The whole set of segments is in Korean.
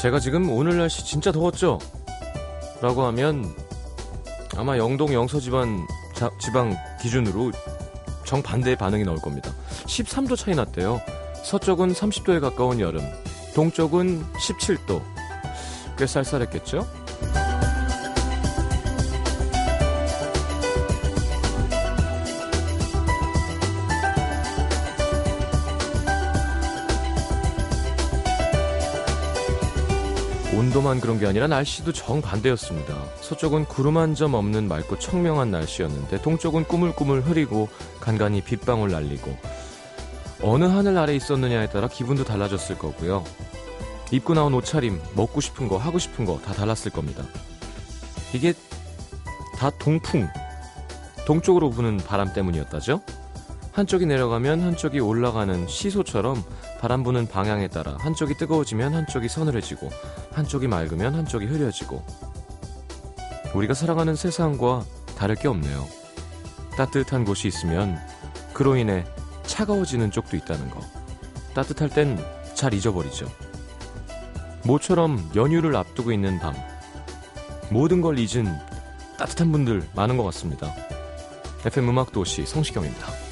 제가 지금 오늘 날씨 진짜 더웠죠? 라고 하면 아마 영동 영서 지방 자, 지방 기준으로 정반대의 반응이 나올 겁니다. 13도 차이 났대요. 서쪽은 30도에 가까운 여름, 동쪽은 17도. 꽤 쌀쌀했겠죠? 온도만 그런 게 아니라 날씨도 정반대였습니다. 서쪽은 구름 한 점 없는 맑고 청명한 날씨였는데 동쪽은 꾸물꾸물 흐리고 간간히 빗방울 날리고 어느 하늘 아래 있었느냐에 따라 기분도 달라졌을 거고요. 입고 나온 옷차림, 먹고 싶은 거, 하고 싶은 거 다 달랐을 겁니다. 이게 다 동풍, 동쪽으로 부는 바람 때문이었다죠? 한쪽이 내려가면 한쪽이 올라가는 시소처럼 바람 부는 방향에 따라 한쪽이 뜨거워지면 한쪽이 서늘해지고 한쪽이 맑으면 한쪽이 흐려지고 우리가 살아가는 세상과 다를 게 없네요. 따뜻한 곳이 있으면 그로 인해 차가워지는 쪽도 있다는 거. 따뜻할 땐 잘 잊어버리죠. 모처럼 연휴를 앞두고 있는 밤. 모든 걸 잊은 따뜻한 분들 많은 것 같습니다. FM 음악도시 성시경입니다.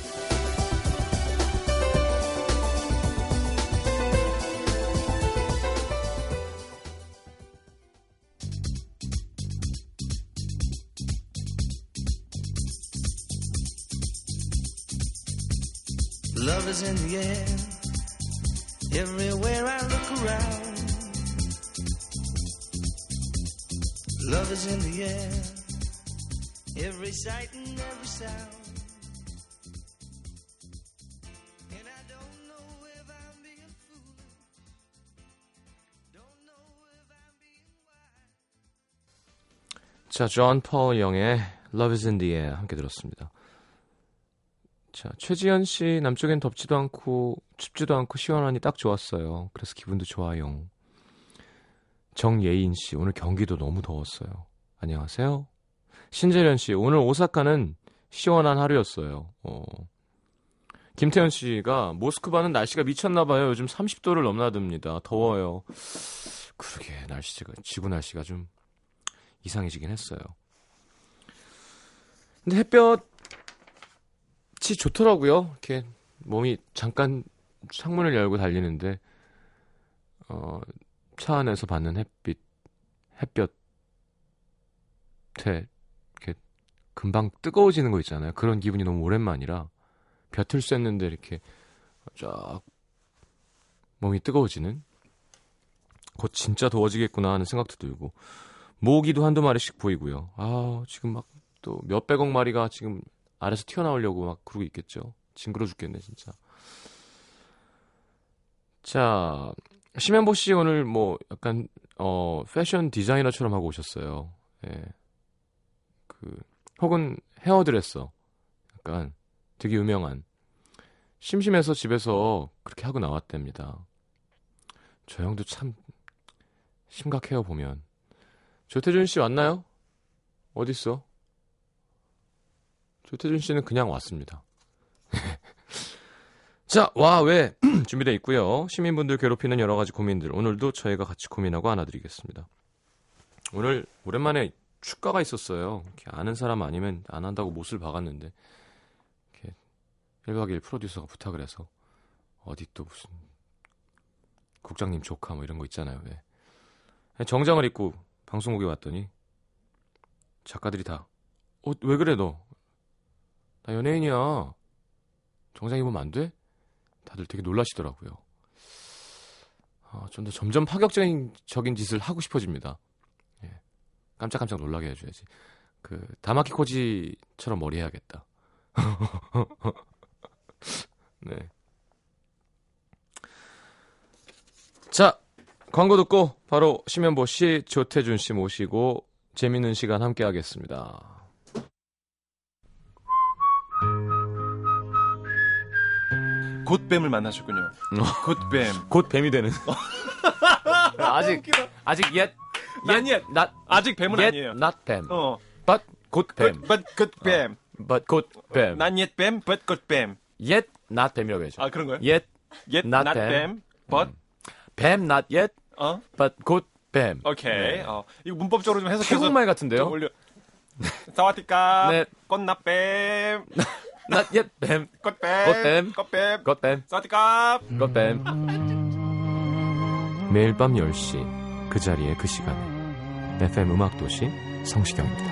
자, 존펄 영의 Love is in the air 함께 들었습니다. 자, 최지현 씨 남쪽엔 덥지도 않고 춥지도 않고 시원하니 딱 좋았어요. 그래서 기분도 좋아요. 정예인 씨 오늘 경기도 너무 더웠어요. 안녕하세요. 신재련 씨 오늘 오사카는 시원한 하루였어요. 어. 김태현 씨가 모스크바는 날씨가 미쳤나 봐요. 요즘 30도를 넘나듭니다. 더워요. 그러게 날씨가 지구 날씨가 좀 이상해지긴 했어요. 근데 햇볕이 좋더라고요. 이렇게 몸이 잠깐 창문을 열고 달리는데 어, 차 안에서 받는 햇빛 햇볕에 이렇게 금방 뜨거워지는 거 있잖아요. 그런 기분이 너무 오랜만이라 볕을 쐈는데 이렇게 쫙 몸이 뜨거워지는 곧 진짜 더워지겠구나 하는 생각도 들고 모기도 한두 마리씩 보이고요. 아 지금 막 또 몇백억 마리가 지금 아래서 튀어나오려고 막 그러고 있겠죠. 징그러 죽겠네 진짜. 자 심현보 씨 오늘 뭐 약간 어 패션 디자이너처럼 하고 오셨어요. 예. 그 혹은 헤어드레서 약간 되게 유명한 심심해서 집에서 그렇게 하고 나왔답니다. 저 형도 참 심각해요 보면. 조태준 씨 왔나요? 어디 있어? 조태준 씨는 그냥 왔습니다. 자, 와, 왜? 준비되어 있고요. 시민분들 괴롭히는 여러 가지 고민들. 오늘도 저희가 같이 고민하고 안아드리겠습니다. 오늘 오랜만에 축가가 있었어요. 이렇게 아는 사람 아니면 안 한다고 못을 박았는데, 이렇게 1박 2일 프로듀서가 부탁을 해서, 어디 또 무슨, 국장님 조카 뭐 이런 거 있잖아요. 왜. 정장을 입고 방송국에 왔더니, 작가들이 다, 어, 왜 그래, 너? 나 연예인이야. 정장 입으면 안 돼? 다들 되게 놀라시더라고요. 아, 좀더 점점 파격적인 적인 짓을 하고 싶어집니다. 예. 깜짝깜짝 놀라게 해줘야지. 그 다마키 코지처럼 머리 해야겠다. 네. 자, 광고 듣고 바로 심현보 씨, 조태준 씨 모시고 재밌는 시간 함께 하겠습니다. 곧뱀을 만나셨군요. 곧뱀. 곧 뱀이 되는. 아직 아직 옛난 옛. not 아직 뱀은 yet 아니에요. not 뱀. 어. but 곧 뱀. but 곧뱀. but 곧 뱀. 난 옛뱀, but 곧뱀. yet not 뱀이라고 해야죠. 아 그런 거요? yet 옛 not not 뱀. 뱀, but 뱀 not yet 어? but 곧뱀. 오케이. 네. 어, 이거 문법적으로 좀 해석해서 태국말 같은데요? 좀 올려. 사와디까. 네. 꽃나뱀. Not yet 뱀. 꽃뱀. 꽃뱀. 꽃뱀. 곧뱀. 사와디까. 꽃뱀. 매일 밤 10시 그 자리에 그 시간에 FM 음악도시 성시경입니다.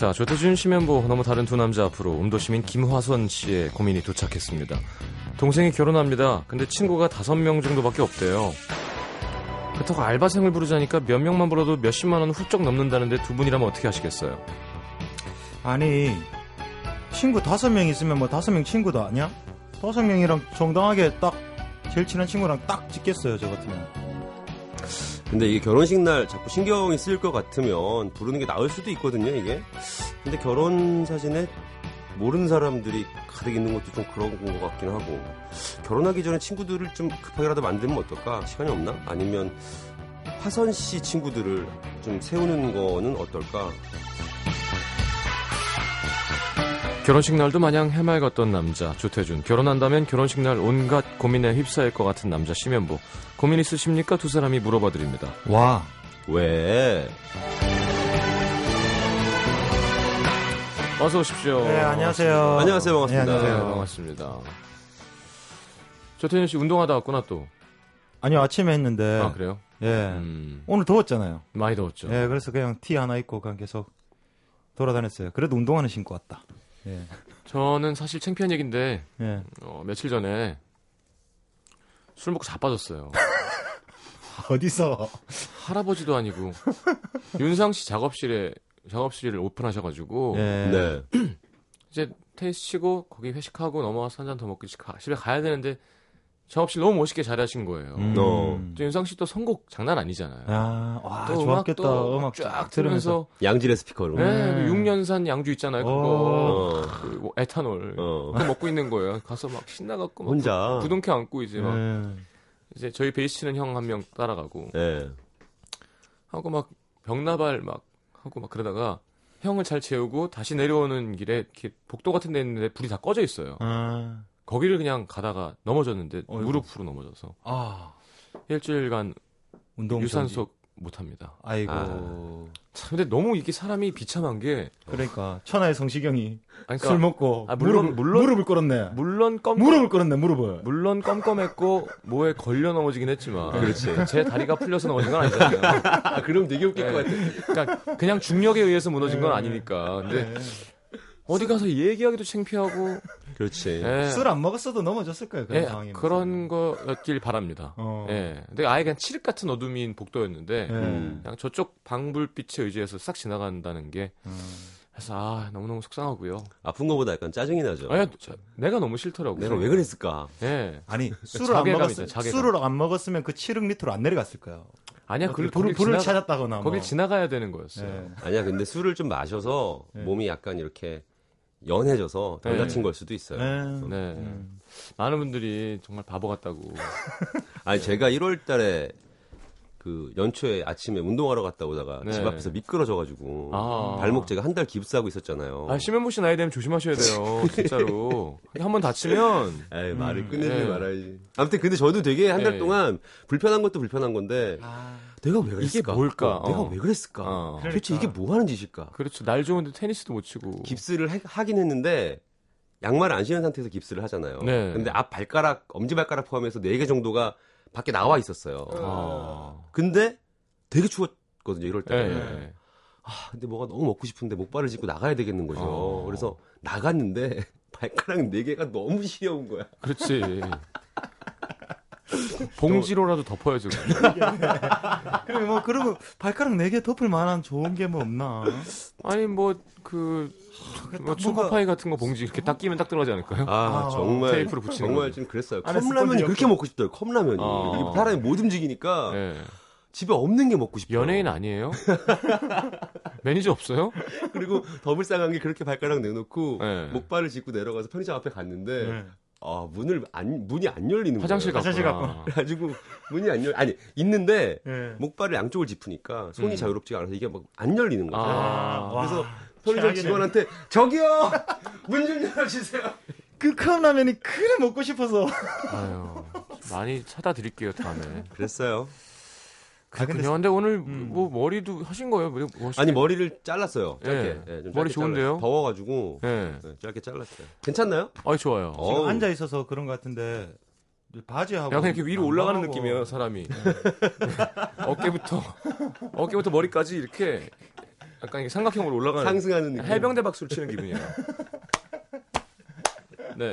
자, 조태준 심연보 너무 다른 두 남자 앞으로 음도시민 김화선 씨의 고민이 도착했습니다. 동생이 결혼합니다. 근데 친구가 다섯 명 정도밖에 없대요. 그렇다고 알바생을 부르자니까 몇 명만 불러도 몇십만 원 훌쩍 넘는다는데 두 분이라면 어떻게 하시겠어요? 아니 친구 다섯 명 있으면 뭐 다섯 명 친구도 아니야? 다섯 명이랑 정당하게 딱 제일 친한 친구랑 딱 찍겠어요 저 같으면 근데 이게 결혼식 날 자꾸 신경이 쓰일 것 같으면 부르는 게 나을 수도 있거든요, 이게. 근데 결혼 사진에 모르는 사람들이 가득 있는 것도 좀 그런 것 같긴 하고. 결혼하기 전에 친구들을 좀 급하게라도 만들면 어떨까? 시간이 없나? 아니면 화선 씨 친구들을 좀 세우는 거는 어떨까? 결혼식 날도 마냥 해맑았던 남자 조태준 결혼한다면 결혼식 날 온갖 고민에 휩싸일 것 같은 남자 심연보 고민 있으십니까? 두 사람이 물어봐 드립니다. 와 왜? 어서 오십시오. 네, 안녕하세요. 안녕하세요, 반갑습니다. 네, 네, 안녕하세요. 반갑습니다. 조태준 씨 운동하다 왔구나 또. 아니요 아침에 했는데 아 그래요? 예 음, 오늘 더웠잖아요 많이 더웠죠. 예 그래서 그냥 티 하나 입고 그냥 계속 돌아다녔어요 그래도 운동화는 신고 왔다 예 저는 사실 창피한 얘기인데 예. 어, 며칠 전에 술 먹고 자빠졌어요. 어디서 할아버지도 아니고 윤상 씨 작업실에 작업실을 오픈하셔가지고 예. 네. 이제 테니스 치고 거기 회식하고 넘어와서 한 잔 더 먹고 가- 집에 가야 되는데 작업실 너무 멋있게 잘하신 거예요. 음. 어. 또 윤상 씨또 선곡 장난 아니잖아요. 아, 와, 또 좋았겠다. 음악도 음악 쫙 들으면서. 들으면서 양질의 스피커로. 네, 음. 그 6년산 양주 있잖아요. 그거 어. 그 뭐, 에탄올 어. 그거 먹고 있는 거예요. 가서 막 신나갖고 막 혼자. 부둥켜 안고 이제 막 예. 이제 저희 베이스 치는 형 한 명 따라가고 네. 하고 막 벽나발 막 하고 막 그러다가 형을 잘 재우고 다시 내려오는 길에 이렇게 복도 같은 데 있는데 불이 다 꺼져 있어요. 아, 거기를 그냥 가다가 넘어졌는데 어이구. 무릎으로 넘어져서 아, 일주일간 운동 유산소 못 합니다. 아이고. 아. 참 근데 너무 이게 사람이 비참한 게 그러니까 천하의 성시경이 아니, 술 그러니까 먹고 아, 물론- 무릎을, 물론- 무릎을 꿇었네. 물론 껌 무릎을 꿇었네. 무릎을. 물론 껌껌했고 뭐에 걸려 넘어지긴 했지만 그렇지. 제 다리가 풀려서 넘어진 건 아니잖아요. 아, 그럼 되게 웃길 네. 것 같아. 그러니까 그냥 중력에 의해서 무너진 건 아니니까. 근데 어디 가서 얘기하기도 창피하고 그렇지. 예. 술안 먹었어도 넘어졌을 거예요. 그런 예, 상황이. 그런 거였길 바랍니다. 어. 예. 근데 아예 그냥 칠흑 같은 어둠인 복도였는데 예. 음. 그냥 저쪽 방불빛에 의지해서 싹 지나간다는 게 음. 그래서 아 너무너무 속상하고요. 아픈 거보다 약간 짜증이 나죠. 아, 저- 내가 너무 싫더라고요. 내가 왜 그랬을까? 예. 아니 술을 안 먹었으면. 술을 안 먹었으면 그 7흑 밑으로 안 내려갔을 거예요. 아니야, 그 불을 불을 지나- 찾았다거나 뭐. 거길 지나가야 되는 거였어요. 예. 아니야, 근데 술을 좀 마셔서 네. 몸이 약간 이렇게 연해져서 덜 네. 다친 걸 수도 있어요. 예. 네. 음. 많은 분들이 정말 바보 같다고. 아니, 제가 1월 달에 그 연초에 아침에 운동하러 갔다 오다가 네. 집 앞에서 미끄러져가지고 아. 발목 제가 한 달 깁스하고 있었잖아요. 아, 심현보 씨 나이 되면 조심하셔야 돼요. 진짜로. 한 번 다치면 에이, 말을 끝내지 네. 말아야지. 아무튼 근데 저도 되게 한달 네. 동안 불편한 것도 불편한 건데 내가 왜 그랬을까? 이게 뭘까? 어, 내가 어. 왜 그랬을까? 어. 도대체 이게 뭐 하는 짓일까? 그렇죠. 날 좋은데 테니스도 못 치고. 깁스를 하- 하긴 했는데 양말을 안 신은 상태에서 깁스를 하잖아요. 네. 근데 앞 발가락, 엄지 발가락 포함해서 4개 정도가 밖에 나와 있었어요. 아. 근데 되게 추웠거든요, 이럴 때. 네. 아, 근데 뭐가 너무 먹고 싶은데 목발을 짚고 나가야 되겠는 거죠. 어. 그래서 나갔는데 발가락 4개가 너무 시려운 거야. 그렇지. 봉지로라도 덮어야죠. 그래 뭐 그리고 발가락 4개 덮을 만한 좋은 게 뭐 없나? 아니 뭐그 뭐 초코파이 같은 거 봉지 이렇게 딱 끼면 딱 들어가지 않을까요? 아, 아, 정말. 테이프로 붙이는 정말. 좀 그랬어요. 컵라면이 그렇게 먹고 싶더라고요, 컵라면이. 어. 이게 사람이 못 움직이니까 네. 집에 없는 게 먹고 싶어요. 연예인 아니에요? 매니저 없어요? 그리고 더 불쌍한 게 그렇게 발가락 내놓고 네. 목발을 짚고 내려가서 편의점 앞에 갔는데 네. 아, 문을 안 문이 안 열리는 화장실 거예요. 화장실 갔구나. 그래가지고 문이 안 열, 아니 있는데 예. 목발을 양쪽을 짚으니까 손이 음. 자유롭지가 않아서 이게 막 안 열리는 거죠. 아, 그래서 와, 편의점. 직원한테 저기요 문 좀 열어주세요. 그 컵라면이 그래 먹고 싶어서. 아유, 많이 사다 드릴게요 다음에. 그랬어요. 그렇군요. 근데 오늘 뭐 머리도 하신 거예요? 뭐, 뭐 아니 머리를 잘랐어요. 짧게. 예. 예, 좀 머리 좋은데요? 잘랐어요. 더워가지고 예. 네, 짧게 잘랐어요. 괜찮나요? 아 좋아요. 어. 지금 앉아 있어서 그런 것 같은데 바지하고 약간 이렇게 위로 올라가는 느낌이에요 사람이. 어깨부터 어깨부터 머리까지 이렇게 약간 이렇게 삼각형으로 올라가는 상승하는 느낌. 해병대 박수를 치는 기분이에요. 네.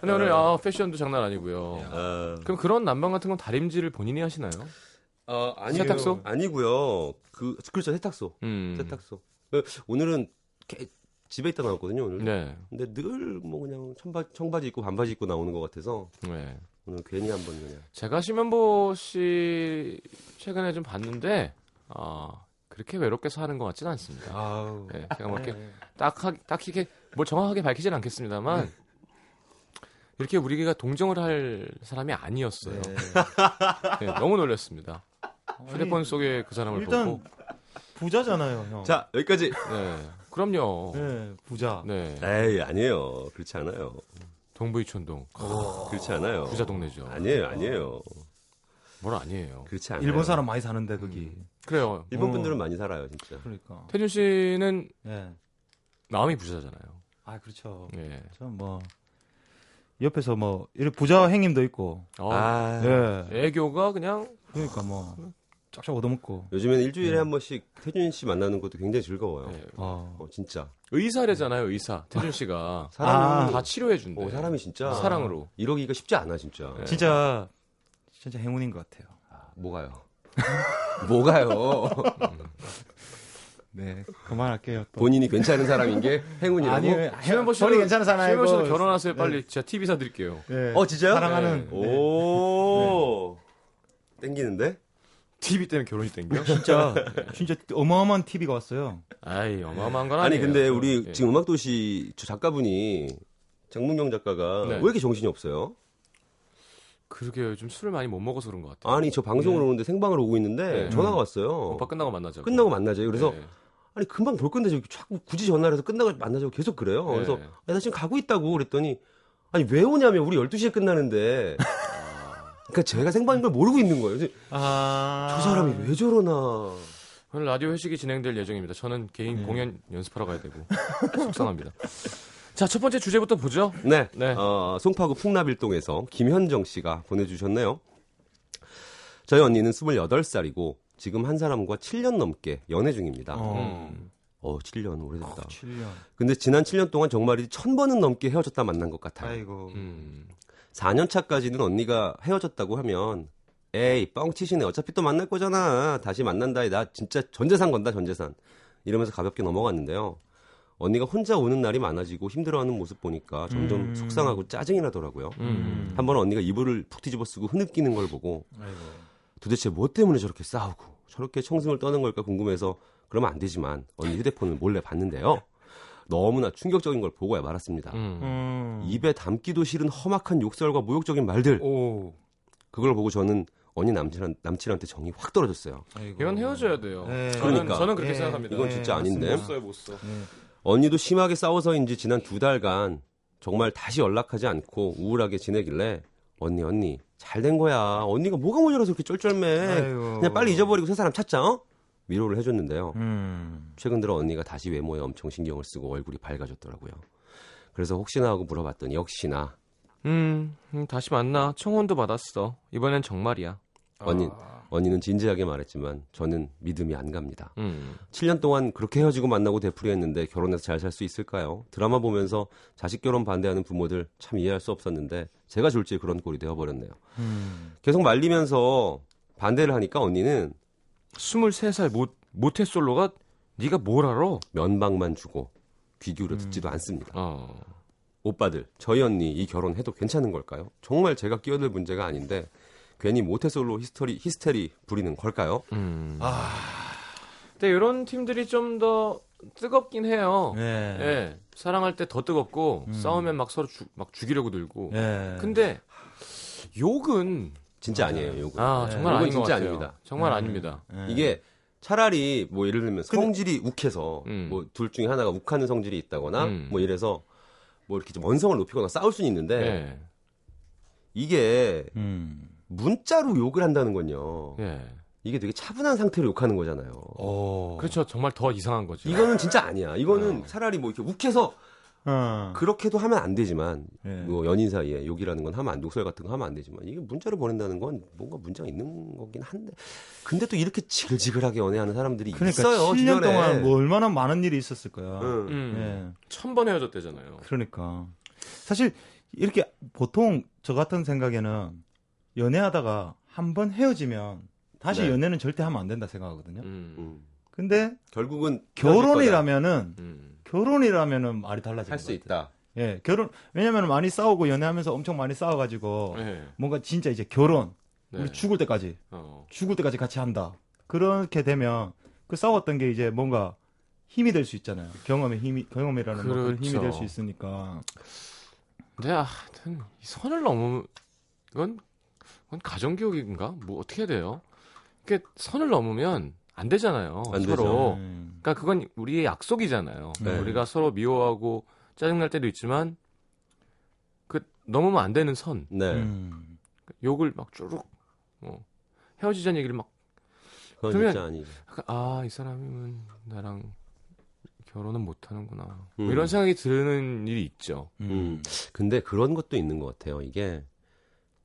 근데 오늘 아 패션도 장난 아니고요. 아, 그럼 그런 난방 같은 건 다림질을 본인이 하시나요? 어, 아니고요. 세탁소? 아니고요. 그 그렇죠 세탁소. 음. 세탁소. 어, 오늘은 개- 집에 있다 나왔거든요 오늘. 네. 근데 늘 뭐 그냥 청바, 청바지 입고 반바지 입고 나오는 것 같아서 네. 오늘 괜히 한번 그냥. 제가 심현보 씨 최근에 좀 봤는데 아 그렇게 외롭게 사는 것 같지는 않습니다. 아우. 네, 제가 뭐 이렇게 딱 하, 딱히 이렇게 뭘 정확하게 밝히진 않겠습니다만 이렇게 우리가 동정을 할 사람이 아니었어요. 네, 너무 놀랐습니다. 휴대폰 속에 그 사람을 일단 보고. 부자잖아요, 형. 자 여기까지. 네, 그럼요. 네, 부자. 네, 에이 아니에요. 그렇지 않아요. 동부이촌동 그렇지 않아요. 부자 동네죠. 아니에요, 아니에요. 뭘 아니에요. 그렇지 않아요. 일본 사람 많이 사는데 거기. 그래요. 일본 어. 분들은 많이 살아요, 진짜. 그러니까. 태준 씨는 예. 마음이 부자잖아요. 아 그렇죠. 예. 전뭐 옆에서 뭐 이렇게 부자 행님도 있고. 어, 아, 예. 애교가 그냥 그러니까 뭐 쫙쫙 얻어먹고. 요즘엔 일주일에 한 번씩 태준 씨 만나는 것도 굉장히 즐거워요. 네, 어. 어, 진짜. 의사래잖아요, 의사. 태준 씨가 사람이, 아. 다 치료해 준대. 어, 사람이 진짜. 사랑으로. 이러기가 쉽지 않아, 진짜. 네. 진짜 진짜 행운인 것 같아요. 뭐가요? 뭐가요? 네, 그만할게요. 또. 본인이 괜찮은 사람인 게 행운이라고? 아니, 씨도 본인 괜찮은 사람 심현보 씨도 아니고. 결혼하세요. 빨리 제가 TV 사드릴게요. 네. 어, 진짜요? 사랑하는. 네. 오. 땡기는데? TV 때문에 결혼이 땡겨? 진짜 진짜 어마어마한 TV가 왔어요. 아이 어마어마한 건 아니, 아니에요. 근데 우리 예. 지금 음악도시 저 작가분이 장문경 작가가 네. 왜 이렇게 정신이 없어요? 그러게 요즘 술을 많이 못 먹어서 그런 것 같아요. 아니, 저 방송을 오는데 생방으로 오고 있는데 네. 전화가 왔어요. 오빠 끝나고 만나자고. 끝나고 만나자요. 그래서 네. 아니 금방 볼 건데 저기 자꾸 굳이 전화를 해서 끝나고 만나자고 계속 그래요. 네. 그래서 아니, 나 지금 가고 있다고 그랬더니 아니 왜 오냐면 우리 12시에 끝나는데 그러니까 제가 생방인 걸 모르고 있는 거예요. 아. 저 사람이 왜 저러나. 오늘 라디오 회식이 진행될 예정입니다. 저는 개인 공연 연습하러 가야 되고 속상합니다. 자, 첫 번째 주제부터 보죠. 네. 네. 어, 송파구 풍납일동에서 김현정 씨가 보내주셨네요. 저희 언니는 28살이고 지금 한 사람과 7년 넘게 연애 중입니다. 어, 어. 7년 오래됐다. 7년. 근데 지난 7년 동안 정말이지 천 번은 넘게 헤어졌다 만난 것 같아요. 아이고. 음. 4년 차까지는 언니가 헤어졌다고 하면 에이 뻥치시네. 어차피 또 만날 거잖아. 다시 만난다. 나 진짜 전재산 건다 전재산. 이러면서 가볍게 넘어갔는데요. 언니가 혼자 오는 날이 많아지고 힘들어하는 모습 보니까 점점 음. 속상하고 짜증이 나더라고요. 음. 한 번은 언니가 이불을 푹 뒤집어 쓰고 흐느끼는 걸 보고 아이고. 도대체 뭐 때문에 저렇게 싸우고 저렇게 청승을 떠는 걸까 궁금해서 그러면 안 되지만 언니 휴대폰을 몰래 봤는데요 너무나 충격적인 걸 보고야 말았습니다 음. 음. 입에 담기도 싫은 험악한 욕설과 모욕적인 말들 오. 그걸 보고 저는 언니 남친, 남친한테 정이 확 떨어졌어요. 아이고. 이건 헤어져야 돼요. 네. 저는, 그러니까. 저는 그렇게 예. 생각합니다. 이건 진짜 아닌데. 못 써요, 못 써. 언니도 심하게 싸워서인지 지난 두 달간 정말 다시 연락하지 않고 우울하게 지내길래 언니 언니 잘 된 거야. 언니가 뭐가 모자라서 그렇게 쩔쩔매. 아이고. 그냥 빨리 잊어버리고 새 사람 찾자. 어? 위로를 해줬는데요. 음. 최근 들어 언니가 다시 외모에 엄청 신경을 쓰고 얼굴이 밝아졌더라고요. 그래서 혹시나 하고 물어봤더니 역시나 음, 음, 다시 만나. 청혼도 받았어. 이번엔 정말이야. 언니 언니는 진지하게 말했지만 저는 믿음이 안 갑니다. 음. 7년 동안 그렇게 헤어지고 만나고 되풀이했는데 결혼해서 잘 살 수 있을까요? 드라마 보면서 자식 결혼 반대하는 부모들 참 이해할 수 없었는데 제가 졸지에 그런 꼴이 되어버렸네요. 음. 계속 말리면서 반대를 하니까 언니는 23살 모, 모태솔로가 네가 뭘 알아? 면박만 주고 귀 기울여 듣지도 않습니다. 어. 오빠들, 저희 언니 이 결혼해도 괜찮은 걸까요? 정말 제가 끼어들 문제가 아닌데 괜히 모태솔로 히스터리 히스테리 부리는 걸까요? 음. 근데 이런 팀들이 좀 더 뜨겁긴 해요. 예. 예. 사랑할 때 더 뜨겁고 음. 싸우면 막 서로 죽- 막 죽이려고 들고. 예. 근데 욕은 진짜 아니에요. 요거. 아 네. 정말 것 진짜 같아요. 아닙니다. 정말 네. 아닙니다. 예. 이게 차라리 뭐 예를 들면 근데- 성질이 욱해서 음. 뭐둘 중에 하나가 욱하는 성질이 있다거나 음. 뭐 이래서 뭐 이렇게 좀 원성을 높이거나 싸울 수는 있는데 예. 이게 음. 문자로 욕을 한다는 건요. 예. 이게 되게 차분한 상태로 욕하는 거잖아요. 오. 그렇죠. 정말 더 이상한 거죠. 이거는 진짜 아니야. 이거는 어. 차라리 뭐 이렇게 욱해서 어. 그렇게도 하면 안 되지만 예. 뭐 연인 사이에 욕이라는 건 하면 안 독설 같은 거 하면 안 되지만 이게 문자로 보낸다는 건 뭔가 문제가 있는 거긴 한데 근데 또 이렇게 지글지글하게 연애하는 사람들이 그러니까 있어요 7년 주변에. 동안 뭐 얼마나 많은 일이 있었을 거야. 응. 음. 예. 천번 헤어졌대잖아요. 그러니까 사실 이렇게 보통 저 같은 생각에는 연애하다가 한 번 헤어지면 다시 네. 연애는 절대 하면 안 된다 생각하거든요. 음. 음. 근데 결국은 결혼이라면은 음. 결혼이라면은 말이 달라질 할수것 같아요. 있다. 예, 결혼 왜냐면 많이 싸우고 연애하면서 엄청 많이 싸워가지고 예. 뭔가 진짜 이제 결혼 네. 우리 죽을 때까지 어. 죽을 때까지 같이 한다. 그렇게 되면 그 싸웠던 게 이제 뭔가 힘이 될 수 있잖아요. 경험의 힘이 경험이라는 뭐 그런 힘이 그렇죠. 될수 있으니까. 근데 아, 하여튼 이 선을 넘으면 이건 그건 가정 교육인가? 뭐 어떻게 해야 돼요? 이게 선을 넘으면 안 되잖아요. 안 서로. 음. 그러니까 그건 우리의 약속이잖아요. 네. 우리가 서로 미워하고 짜증날 때도 있지만 그 넘으면 안 되는 선. 네. 음. 욕을 막 쭈룩 어. 헤어지자는 얘기를 막 그건 그러면- 진짜 아니죠. 아, 이 사람은 나랑 결혼은 못 하는구나. 뭐 음. 이런 생각이 드는 일이 있죠. 음. 근데 그런 것도 있는 것 같아요. 이게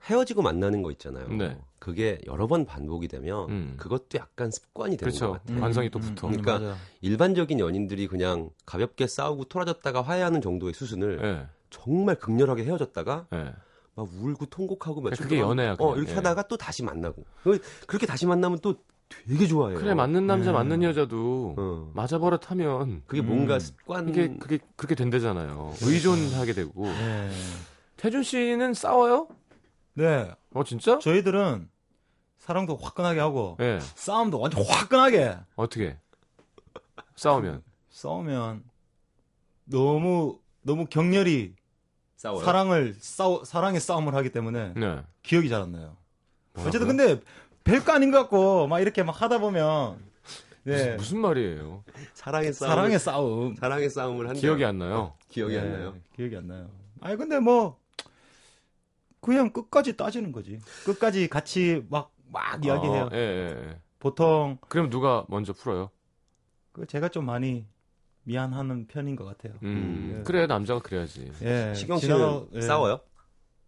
헤어지고 만나는 거 있잖아요. 네. 그게 여러 번 반복이 되면 음. 그것도 약간 습관이 되는 것 그렇죠. 같아요. 관성이 또 붙어. 그러니까 맞아. 일반적인 연인들이 그냥 가볍게 싸우고 토라졌다가 화해하는 정도의 수순을 예. 정말 극렬하게 헤어졌다가 예. 막 울고 통곡하고 며칠 그게 동안 연애야, 어, 그냥. 이렇게 예. 하다가 또 다시 만나고 그- 그렇게 다시 만나면 또 되게 좋아해요. 그래 맞는 남자 음. 맞는 여자도 어. 맞아 버릇하면 그게 음. 뭔가 습관 이게 그게 그렇게 된대잖아요. 의존하게 되고. 네. 태준 씨는 싸워요? 네. 어 진짜? 저희들은 사랑도 화끈하게 하고 예. 싸움도 완전 화끈하게 어떻게? 싸우면 싸우면 너무 너무 격렬히 싸워요. 사랑을 싸우 사랑의 싸움을 하기 때문에 네. 기억이 잘 안 나요. 뭐라고요? 어쨌든 근데 별거 아닌 것 같고 막 이렇게 막 하다 보면 네 무슨, 무슨 말이에요? 사랑의 싸움 사랑의 싸움 사랑의 싸움을 한다. 기억이 안 나요. 기억이 안 네, 나요. 기억이 안 나요. 아니 근데 뭐 그냥 끝까지 따지는 거지. 끝까지 같이 막 막 이야기해요. 어, 예, 예, 예. 보통 그럼 누가 먼저 풀어요? 그 제가 좀 많이 미안하는 편인 것 같아요. 음. 예. 그래 남자가 그래야지. 예. 시경 씨는 지나가- 예. 싸워요?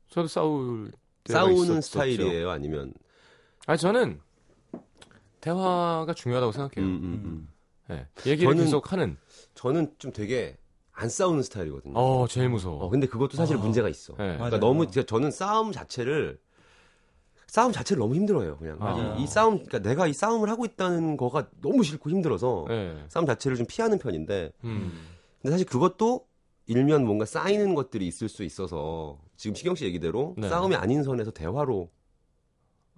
저도 싸울 때가 싸우는 있었었죠. 스타일이에요? 아니면 아니 저는 대화가 중요하다고 생각해요. 음, 음, 음. 예. 얘기를 저는- 계속 하는. 저는 좀 되게 안 싸우는 스타일이거든요. 어 제일 무서워. 어, 근데 그것도 사실 아. 문제가 있어. 예. 맞아요. 그러니까 너무 진짜 저는 싸움 자체를 싸움 자체를 너무 힘들어요. 그냥 맞아요. 이, 이 싸움, 그러니까 내가 이 싸움을 하고 있다는 거가 너무 싫고 힘들어서 예. 싸움 자체를 좀 피하는 편인데, 음. 근데 사실 그것도 일면 뭔가 쌓이는 것들이 있을 수 있어서 지금 시경 씨 얘기대로 네. 싸움이 아닌 선에서 대화로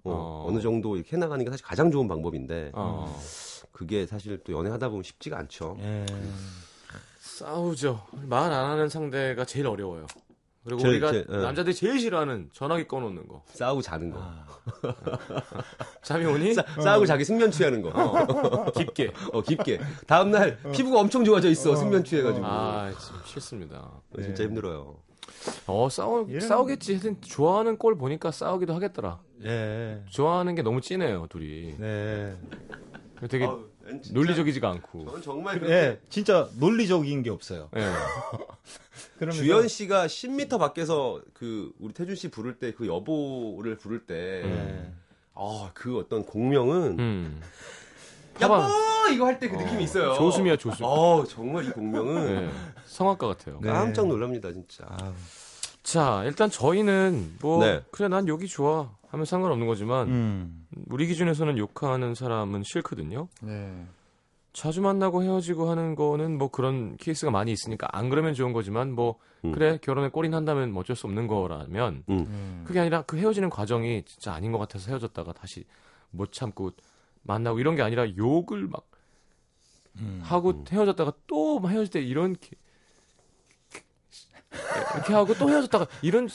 어, 어. 어느 정도 이렇게 해나가는 게 사실 가장 좋은 방법인데 어. 그게 사실 또 연애하다 보면 쉽지가 않죠. 예. 싸우죠. 말 안 하는 상대가 제일 어려워요. 그리고 제일, 우리가 제일, 예. 남자들이 제일 싫어하는 전화기 꺼놓는 거. 싸우고 자는 거. 아, 잠이 오니? 싸, 싸우고 자기 숙면 취하는 거. 어, 깊게. 어, 깊게. 다음날 피부가 엄청 좋아져 있어. 숙면 취해가지고. 아, 참 싫습니다. 진짜 힘들어요. 어, 싸우, 이런- 싸우겠지. 하여튼 좋아하는 꼴 보니까 싸우기도 하겠더라. 예. 좋아하는 게 너무 진해요, 둘이. 네. 되게 아우, 진짜 논리적이지가 않고. 저는 정말 예, 진짜 논리적인 게 없어요. 예. 그러면서 주연 씨가 10m 밖에서 그 우리 태준 씨 부를 때 그 여보를 부를 때, 예. 아, 그 어떤 공명은 음. 여보 봐봐. 이거 할 때그 느낌이 있어요. 조수미야, 조수. 어, 정말 이 공명은 예. 성악가 같아요. 네. 깜짝 놀랍니다, 진짜. 아우. 자, 일단 저희는 뭐 네. 그래 난 욕이 좋아 하면 상관없는 거지만 음. 우리 기준에서는 욕하는 사람은 싫거든요. 네. 자주 만나고 헤어지고 하는 거는 뭐 그런 케이스가 많이 있으니까 안 그러면 좋은 거지만 뭐 음. 그래 결혼에 꼴인 한다면 뭐 어쩔 수 없는 거라면 음. 그게 아니라 그 헤어지는 과정이 진짜 아닌 것 같아서 헤어졌다가 다시 못 참고 만나고 이런 게 아니라 욕을 막 음. 하고 헤어졌다가 또 헤어질 때 이런 게- 이렇게 하고 또 헤어졌다가 이런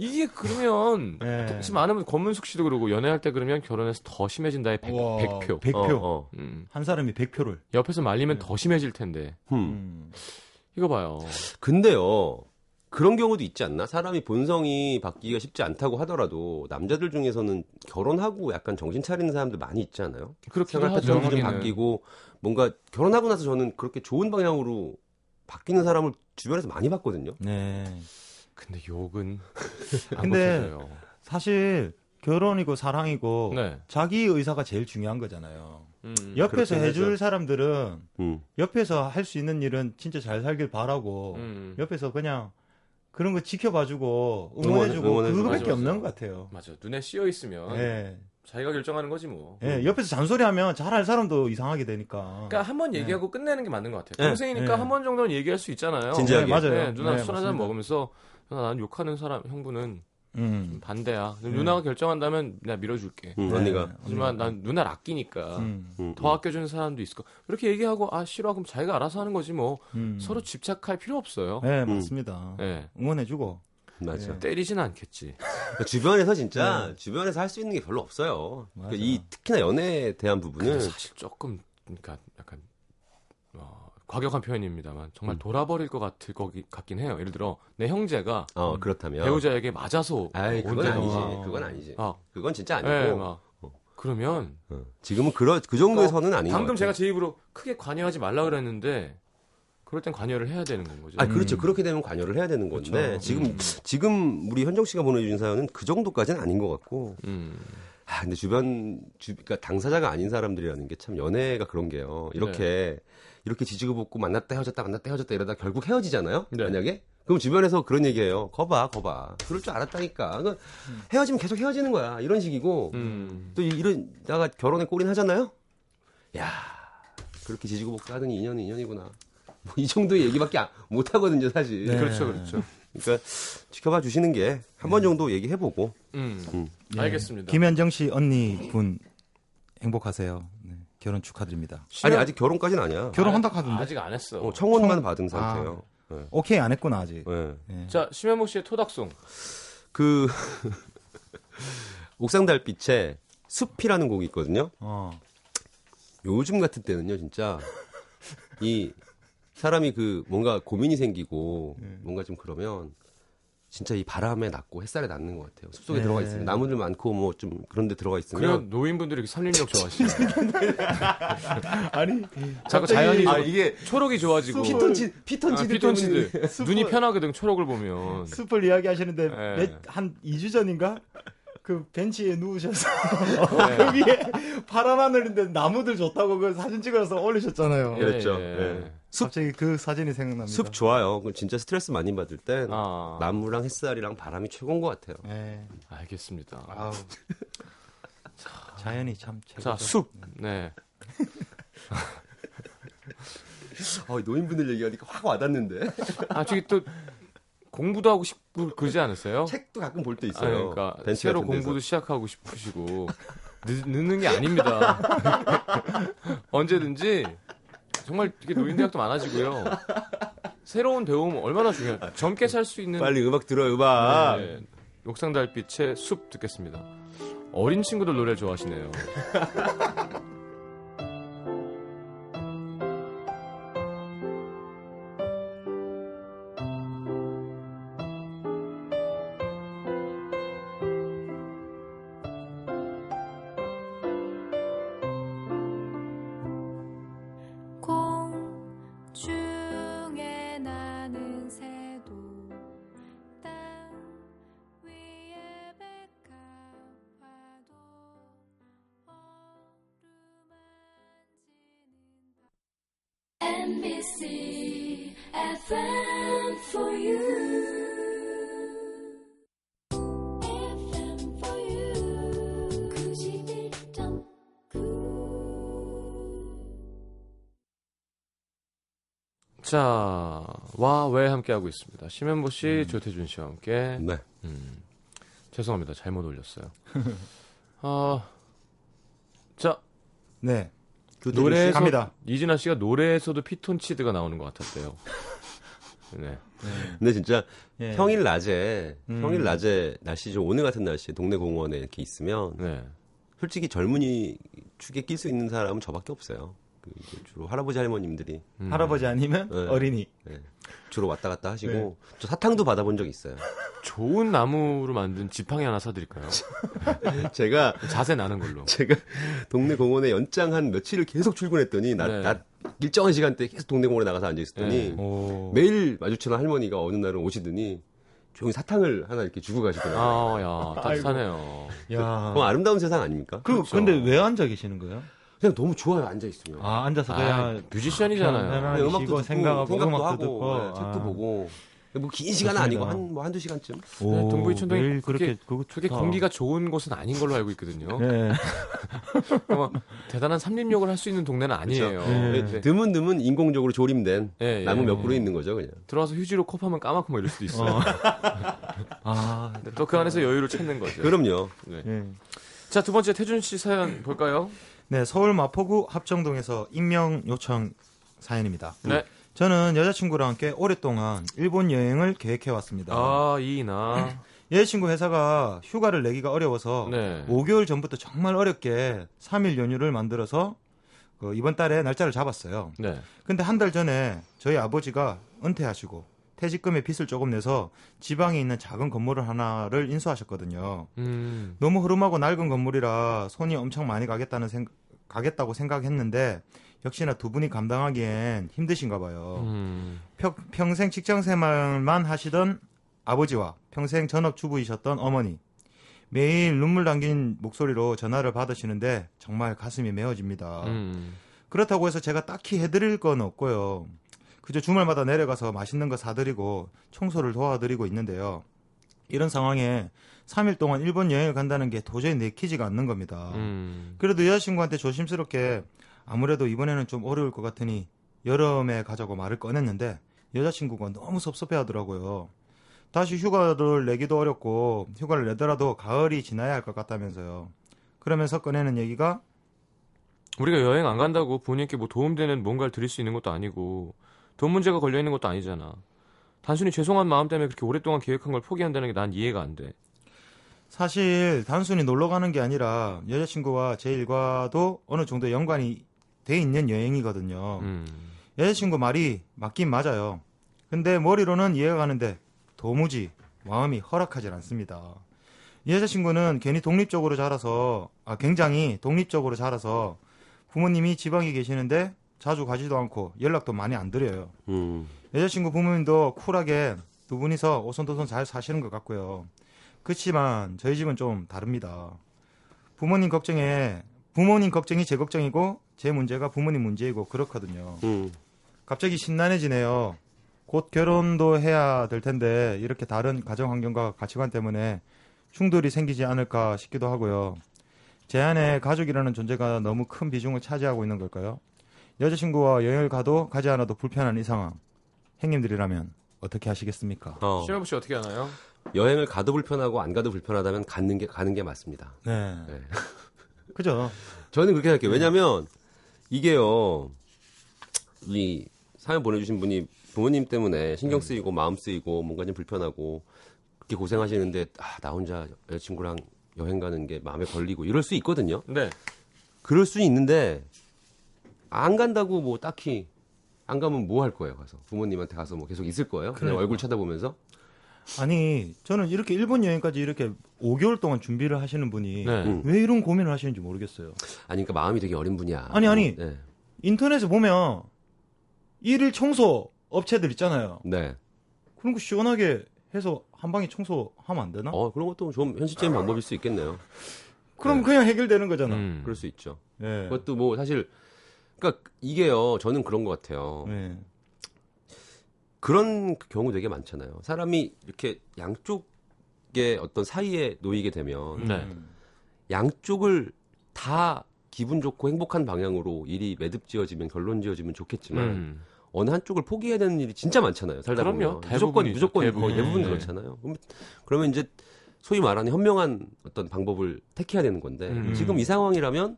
이게 그러면 네. 지금 많은 분 권문숙 씨도 그러고 연애할 때 그러면 결혼해서 더 심해진다의 백, 와, 백표. 100표. 어, 어. 음. 한 사람이 100표를. 옆에서 말리면 더 심해질 텐데 음. 음. 이거 봐요. 근데요. 그런 경우도 있지 않나? 사람이 본성이 바뀌기가 쉽지 않다고 하더라도 남자들 중에서는 결혼하고 약간 정신 차리는 사람들 많이 있지 않아요? 그렇게 생활 하죠. 패턴이 좀. 바뀌고 뭔가 결혼하고 나서 저는 그렇게 좋은 방향으로 바뀌는 사람을 주변에서 많이 봤거든요. 네. 근데 욕은 안 근데 고쳐져요. 사실 결혼이고 사랑이고 네. 자기 의사가 제일 중요한 거잖아요. 음. 옆에서 그렇긴 해줄 하죠. 사람들은 음. 옆에서 할 수 있는 일은 진짜 잘 살길 바라고 음. 옆에서 그냥 그런 거 지켜봐주고 응원- 응원해주고 응원해주고. 그거밖에 맞아, 없는 맞아. 것 같아요. 맞아. 눈에 씌어 있으면 예. 자기가 결정하는 거지 뭐. 예, 옆에서 잔소리하면 잘할 사람도 이상하게 되니까. 그러니까 한 번 얘기하고 끝내는 게 맞는 것 같아요. 네. 동생이니까 네. 한번 정도는 얘기할 수 있잖아요. 진지하게. 네, 맞아요. 네, 누나 네, 술한잔 맞습니다. 먹으면서 난 욕하는 사람 형부는 음. 반대야. 네. 누나가 결정한다면 내가 밀어줄게. 음, 네. 언니가 하지만 난 누나를 아끼니까 음. 음, 더 아껴주는 사람도 있을 거. 그렇게 얘기하고 아 싫어 그럼 자기가 알아서 하는 거지 뭐 음. 서로 집착할 필요 없어요. 네, 맞습니다. 네. 응원해주고. 맞아. 때리진 않겠지. 그러니까 주변에서 진짜 주변에서 할 수 있는 게 별로 없어요. 그러니까. 이 특히나 연애에 대한 부분은 사실 조금 그러니까 약간 어, 과격한 표현입니다만 정말 음. 돌아버릴 것 같을 거 같긴 해요. 예를 들어 내 형제가 어 그렇다면 배우자에게 맞아서 아이 그건. 아니지. 그건 아니지. 아, 그건 진짜 아니고. 네, 막 어. 그러면 어. 지금은 그러, 그 정도의 선은 아닌 것 방금 같아요. 제가 제 입으로 크게 관여하지 말라 그랬는데 그럴 땐 관여를 해야 되는 건 거죠. 아 그렇죠. 음. 그렇게 되면 관여를 해야 되는 건데 그렇죠. 지금 음. 지금 우리 현정 씨가 보내준 사연은 그 정도까지는 아닌 것 같고. 음. 아 근데 주변 주 그러니까 당사자가 아닌 사람들이라는 게 참 연애가 그런 게요. 이렇게 이렇게 지지고 볶고 만났다 헤어졌다 만났다 헤어졌다 이러다 결국 헤어지잖아요. 네. 만약에 그럼 주변에서 그런 얘기해요. 거봐 거봐. 그럴 줄 알았다니까. 그러니까 헤어지면 계속 헤어지는 거야. 이런 식이고 음. 또 이- 이런 나가 결혼에 꼴인 하잖아요. 야 그렇게 지지고 볶고 하더니 인연은 인연이구나. 뭐 이 정도의 얘기밖에 안- 못 하거든요, 사실. 네. 그렇죠, 그렇죠. 그러니까 지켜봐 주시는 게 한번 정도 얘기해보고. 음. 음. 예. 알겠습니다. 김현정 씨 언니 분 행복하세요. 네, 결혼 축하드립니다. 아니 아직 결혼까지는 아니야. 결혼한다 하던데. 아직 안 했어. 어, 청혼만 청- 받은 상태예요. 네. 오케이 안 했구나 아직. 네. 예. 자, 심현모 씨의 토닥송. 그 옥상 달빛에 숲이라는 곡이 있거든요. 어. 요즘 같은 때는요, 진짜 이 사람이 그 뭔가 고민이 생기고 네. 뭔가 좀 그러면 진짜 이 바람에 낮고 햇살에 낮는 것 같아요. 숲속에 네. 들어가 있으면 나무들 많고 뭐 좀 그런 데 들어가 있으면 노인분들이 이렇게 산림욕 좋아하시네. 아니 자꾸 자연이 아 좀- 이게 초록이 좋아지고 피톤치 아, 피톤치드 피톤치드 숲을- 눈이 편하거든 초록을 보면. 숲을 이야기하시는데 네. 몇- 한 2주 전인가 그 벤치에 누우셔서 네. 거기에 파란 하늘인데 나무들 좋다고 그 사진 찍어서 올리셨잖아요. 예, 그랬죠. 예. 예. 숲, 갑자기 그 사진이 생각납니다. 숲 좋아요. 그 진짜 스트레스 많이 받을 땐 아, 나무랑 햇살이랑 바람이 최고인 것 같아요. 예. 알겠습니다. 아우. 자연이 참 최고죠. 자, 숲. 네. 어, 노인분들 얘기하니까 확 와닿는데. 아, 저기 또 공부도 하고 싶고 그러지 않으세요? 책도 가끔 볼때 아, 있어요. 그러니까 벤치 새로 같은 데서. 공부도 시작하고 싶으시고 늦, 늦는 게 아닙니다. 언제든지 정말 이게 노인 대학도 많아지고요. 새로운 배움 얼마나 중요해요. 젊게 살 수 있는 빨리 음악 들어 음악. 네, 옥상 달빛의 숲 듣겠습니다. 어린 친구들 노래 좋아하시네요. 자, 와, 왜 함께하고 있습니다. 심현보 씨, 조태준 씨와 함께. 네. 음, 죄송합니다. 잘못 올렸어요. 아, 자, 네. 노래에서 씨. 갑니다. 이진아 씨가 노래에서도 피톤치드가 나오는 것 같았대요. 네. 근데 진짜 예. 평일 낮에 음. 평일 낮에 날씨 좀 오늘 같은 날씨에 동네 공원에 이렇게 있으면 네. 솔직히 젊은이 축에 낄 수 있는 사람은 저밖에 없어요. 그 주로 할아버지 할머님들이 음. 할아버지 아니면 네. 어린이. 예, 주로 왔다 갔다 하시고 네. 저 사탕도 받아본 적 있어요. 좋은 나무로 만든 지팡이 하나 사드릴까요? 제가 자세 나는 걸로. 제가 동네 공원에 연장 한 며칠을 계속 출근했더니 낮, 네. 낮 일정한 시간대에 계속 동네 공원에 나가서 앉아 있었더니 네. 오. 매일 마주치는 할머니가 어느 날은 오시더니 조용히 사탕을 하나 이렇게 주고 가시더라고요. 아, 야, 따뜻하네요. 야. 그럼 아름다운 세상 아닙니까? 그 그렇죠. 근데 왜 앉아 계시는 거예요? 그냥 너무 좋아요 앉아 있으면. 아 앉아서 아, 그냥 뮤지션이잖아요. 편안하게 그냥 음악도 생각하고 생각도 음악도 하고 듣고. 네, 책도 아. 보고 뭐긴 시간은. 아니고 한 뭐 한두 시간쯤. 오, 동부이 촌동이 그렇게 좋다. 공기가 좋은 곳은 아닌 걸로 알고 있거든요. 네. 뭐 대단한 산림욕을 할 수 있는 동네는 아니에요. 네. 네. 드문 드문 인공적으로 조림된 예, 예. 나무 몇 그루 있는 거죠 그냥. 들어와서 휴지로 컵하면 까맣고 뭐 이럴 수도 있어요. 어. 아, 또 그 안에서 여유를 찾는 거죠. 그럼요. 네. 예. 자, 두 번째 태준 씨 사연 볼까요? 네, 서울 마포구 합정동에서 임명 요청 사연입니다. 네. 저는 여자친구랑 함께 오랫동안 일본 여행을 계획해 왔습니다. 아, 이나. 여자친구 회사가 휴가를 내기가 어려워서 네. 5개월 전부터 정말 어렵게 3일 연휴를 만들어서 그 이번 달에 날짜를 잡았어요. 네. 근데 한 달 전에 저희 아버지가 은퇴하시고 퇴직금의 빚을 조금 내서 지방에 있는 작은 건물을 하나를 인수하셨거든요. 음. 너무 흐름하고 낡은 건물이라 손이 엄청 많이 가겠다는 생 가겠다고 생각했는데 역시나 두 분이 감당하기엔 힘드신가 봐요. 음. 평, 평생 직장 생활만 하시던 아버지와 평생 전업주부이셨던 어머니. 매일 눈물 담긴 목소리로 전화를 받으시는데 정말 가슴이 메어집니다. 음. 그렇다고 해서 제가 딱히 해드릴 건 없고요. 그저 주말마다 내려가서 맛있는 거 사드리고 청소를 도와드리고 있는데요. 이런 상황에 3일 동안 일본 여행을 간다는 게 도저히 내키지가 않는 겁니다. 음. 그래도 여자친구한테 조심스럽게 아무래도 이번에는 좀 어려울 것 같으니 여름에 가자고 말을 꺼냈는데 여자친구가 너무 섭섭해 하더라고요. 다시 휴가를 내기도 어렵고 휴가를 내더라도 가을이 지나야 할 것 같다면서요. 그러면서 꺼내는 얘기가 우리가 여행 안 간다고 본인께 뭐 도움되는 뭔가를 드릴 수 있는 것도 아니고 돈 문제가 걸려 있는 것도 아니잖아. 단순히 죄송한 마음 때문에 그렇게 오랫동안 계획한 걸 포기한다는 게 난 이해가 안 돼. 사실 단순히 놀러 가는 게 아니라 여자친구와 제 일과도 어느 정도 연관이 돼 있는 여행이거든요. 음. 여자친구 말이 맞긴 맞아요. 근데 머리로는 이해가 가는데 도무지 마음이 허락하지 않습니다. 이 여자친구는 괜히 독립적으로 자라서 아 굉장히 독립적으로 자라서 부모님이 지방에 계시는데 자주 가지도 않고 연락도 많이 안 드려요. 음. 여자친구 부모님도 쿨하게 두 분이서 오손도손 잘 사시는 것 같고요. 그렇지만 저희 집은 좀 다릅니다. 부모님 걱정에 부모님 걱정이 제 걱정이고 제 문제가 부모님 문제이고 그렇거든요. 음. 갑자기 심란해지네요. 곧 결혼도 해야 될 텐데 이렇게 다른 가정 환경과 가치관 때문에 충돌이 생기지 않을까 싶기도 하고요. 제 안에 가족이라는 존재가 너무 큰 비중을 차지하고 있는 걸까요? 여자친구와 여행을 가도 가지 않아도 불편한 이 상황. 행님들이라면 어떻게 하시겠습니까? 어. 신현부 씨 어떻게 하나요? 여행을 가도 불편하고 안 가도 불편하다면 가는 게 가는 게 맞습니다. 네. 네. 그죠? 저는 그렇게 할게요. 왜냐면 이게요. 이 사연 보내주신 분이 부모님 때문에 신경 쓰이고 마음 쓰이고 뭔가 좀 불편하고 그렇게 고생하시는데 아, 나 혼자 여자친구랑 여행 가는 게 마음에 걸리고 이럴 수 있거든요. 네. 그럴 수 있는데 안 간다고 뭐 딱히 안 가면 뭐 할 거예요 가서 부모님한테 가서 뭐 계속 있을 거예요 그냥 그러니까. 얼굴 쳐다보면서 아니, 저는 이렇게 일본 여행까지 이렇게 5개월 동안 준비를 하시는 분이 네. 음. 왜 이런 고민을 하시는지 모르겠어요. 아니 그러니까 마음이 되게 어린 분이야 아니, 아니. 네, 인터넷에 보면 일일 청소 업체들 있잖아요. 네. 그런 거 시원하게 해서 한 방에 청소하면 안 되나? 어 그런 것도 좀 현실적인 방법일 수 있겠네요 그럼 네. 그냥 해결되는 거잖아. 음. 그럴 수 있죠 예. 그것도 뭐 사실 그러니까 이게요 저는 그런 것 같아요 예. 그런 경우 되게 많잖아요 사람이 이렇게 양쪽의 어떤 사이에 놓이게 되면 네. 음. 양쪽을 다 기분 좋고 행복한 방향으로 일이 매듭 지어지면 결론 지어지면 좋겠지만 음. 어느 한쪽을 포기해야 되는 일이 진짜 많잖아요. 살다 그럼요. 보면 무조건 대부분이죠. 무조건 대부분. 거의 대부분 네. 그렇잖아요. 그럼- 그러면 이제 소위 말하는 현명한 어떤 방법을 택해야 되는 건데 음. 지금 이 상황이라면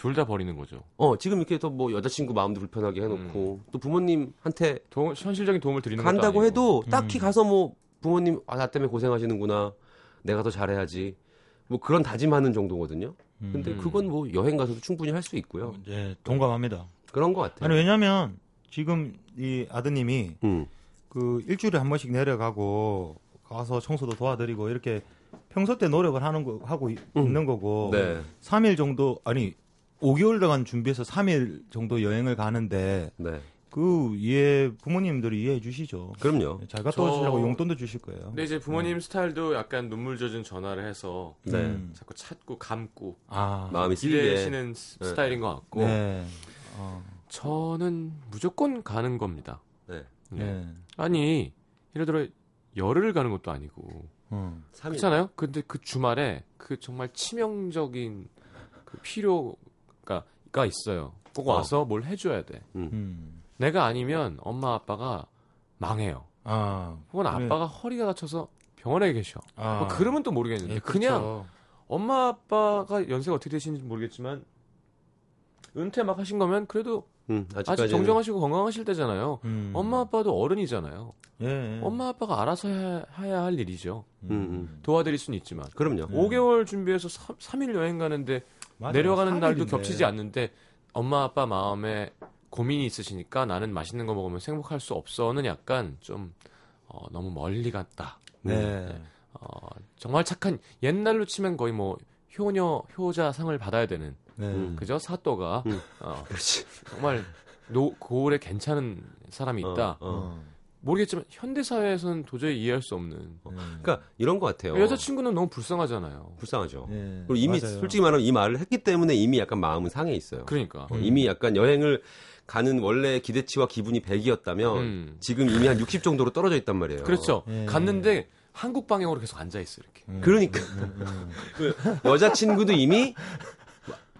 둘 다 버리는 거죠. 어 지금 이렇게 또 뭐 여자친구 마음도 불편하게 해놓고 또 부모님한테 도움, 현실적인 도움을 드리는 간다고. 해도 딱히 가서 뭐 부모님 아 나 때문에 고생하시는구나 내가 더 잘해야지 뭐 그런 다짐하는 정도거든요. 근데 음. 그건 뭐 여행 가서도 충분히 할 수 있고요. 네, 동감합니다. 그런 것 같아요. 아니 왜냐면 지금 이 아드님이 음. 그 일주일에 한 번씩 내려가고 가서 청소도 도와드리고 이렇게 평소 때 노력을 하는 거 하고 이- 있는 거고 네. 3일 정도 아니 5개월 동안 준비해서 3일 정도 여행을 가는데 네. 그 이해 부모님들이 이해해 주시죠. 그럼요. 잘 갔다 저- 오시라고 용돈도 주실 거예요. 근데 이제 부모님 스타일도 약간 눈물 젖은 전화를 해서 네. 음. 자꾸 찾고 감고 아, 마음이 스- 네. 스타일인 것 같고 네. 어, 저는 무조건 가는 겁니다. 네. 네. 네. 아니 예를 들어 열흘 가는 것도 아니고 음. 3일. 그렇잖아요. 근데 그 주말에 그 정말 치명적인 그 필요 가가 있어요. 꼭 어. 와서 뭘 해줘야 돼. 음. 내가 아니면 엄마 아빠가 망해요. 아, 혹은 그래. 아빠가 허리가 다쳐서 병원에 계셔. 아. 뭐 그러면 또 모르겠는데 예, 그냥 그렇죠. 엄마 아빠가 연세가 어떻게 되시는지 모르겠지만 은퇴 막 하신 거면 그래도 음, 아직 정정하시고 건강하실 때잖아요. 음. 엄마 아빠도 어른이잖아요. 예. 엄마 아빠가 알아서 해야, 해야 할 일이죠. 음, 음. 도와드릴 수는 있지만 그럼요. 네. 5개월 준비해서 3, 일 여행 가는데 맞아요. 내려가는 날도 삼일인데. 겹치지 않는데 엄마 아빠 마음에 고민이 있으시니까 나는 맛있는 거 먹으면서 행복할 수 없어는 약간 좀 어, 너무 멀리 갔다. 네. 어, 정말 착한 옛날로 치면 거의 뭐 효녀 효자 상을 받아야 되는 네. 음. 그죠 사또가 음. 어, 그렇지. 정말 노, 고을에 괜찮은 사람이 있다. 어, 어. 모르겠지만 현대 사회에서는 도저히 이해할 수 없는 네. 그러니까 이런 것 같아요. 여자 친구는 너무 불쌍하잖아요. 불쌍하죠. 네. 그리고 이미 맞아요. 솔직히 말하면 이 말을 했기 때문에 이미 약간 마음은 상해 있어요. 그러니까 어, 이미 약간 여행을 가는 원래 기대치와 기분이 100이었다면 음. 지금 이미 한 60 정도로 떨어져 있단 말이에요. 그렇죠. 예. 갔는데 한국 방향으로 계속 앉아 있어 이렇게. 음. 그러니까 음. 그 여자 친구도 이미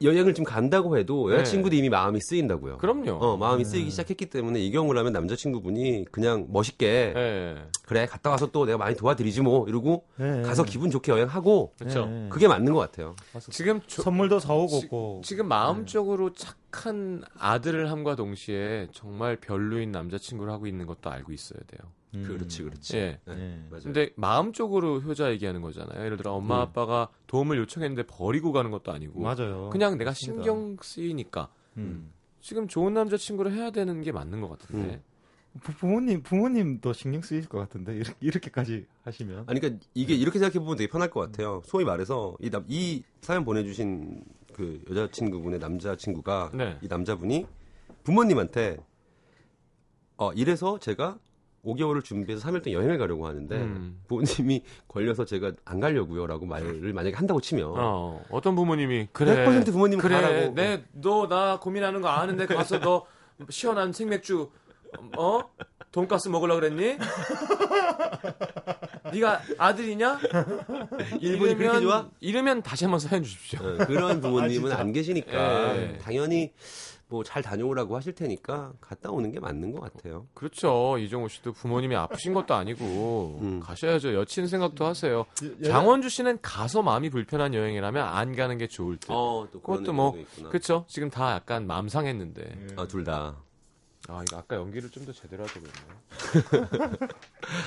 여행을 좀 간다고 해도 여자친구도 이미 마음이 쓰인다고요. 네. 그럼요. 어, 마음이 쓰이기 시작했기 때문에 이 경우라면 남자친구분이 그냥 멋있게 예. 그래 갔다 와서 또 내가 많이 도와드리지 뭐 이러고 네. 가서 기분 좋게 여행하고 그렇죠. 네. 그게 맞는 것 같아요. 지금 조- 선물도 사오고 지- 고 지 금 마음적으로 착한 아들을 함과 동시에 정말 별로인 남자친구를 하고 있는 것도 알고 있어야 돼요. 음. 그렇지, 그렇지. 예. 네, 네. 맞아요. 근데 마음적으로 효자 얘기하는 거잖아요. 예를 들어 엄마 음. 아빠가 도움을 요청했는데 버리고 가는 것도 아니고 맞아요. 그냥 내가 맞습니다. 신경 쓰이니까 음. 지금 좋은 남자 친구를 해야 되는 게 맞는 것 같은데. 부, 부모님 부모님도 신경 쓰일 것 같은데 이렇게 이렇게까지 하시면. 아니 그러니까 이게 이렇게 생각해 보면 되게 편할 것 같아요. 소위 말해서 이, 남, 이 사연 보내주신 그 여자친구분의 남자친구가 네. 이 남자분이 부모님한테 어 이래서 제가 5개월을 준비해서 3일 동안 여행을 가려고 하는데 음. 부모님이 걸려서 제가 안 가려고요라고 말을 만약에 한다고 치면 어, 어떤 부모님이 그래 100% 부모님 그래 가라고. 내너 나 고민하는 거 아는데 가서 너 시원한 생맥주 어 돈가스 먹으려 그랬니? 네가 아들이냐? 일본이 그렇게 좋아? 이러면 다시 한번 사연 주십시오. 어, 그런 부모님은 안 계시니까 예. 당연히 뭐 잘 다녀오라고 하실 테니까 갔다 오는 게 맞는 것 같아요. 그렇죠. 이정우 씨도 부모님이 아프신 것도 아니고 음. 가셔야죠. 여친 생각도 하세요. 예. 장원주 씨는 가서 마음이 불편한 여행이라면 안 가는 게 좋을 듯. 어, 그것도 뭐. 그렇죠. 지금 다 약간 맘 상했는데. 아, 둘 다. 아 이거 아까 연기를 좀 더 제대로 하도 그랬네.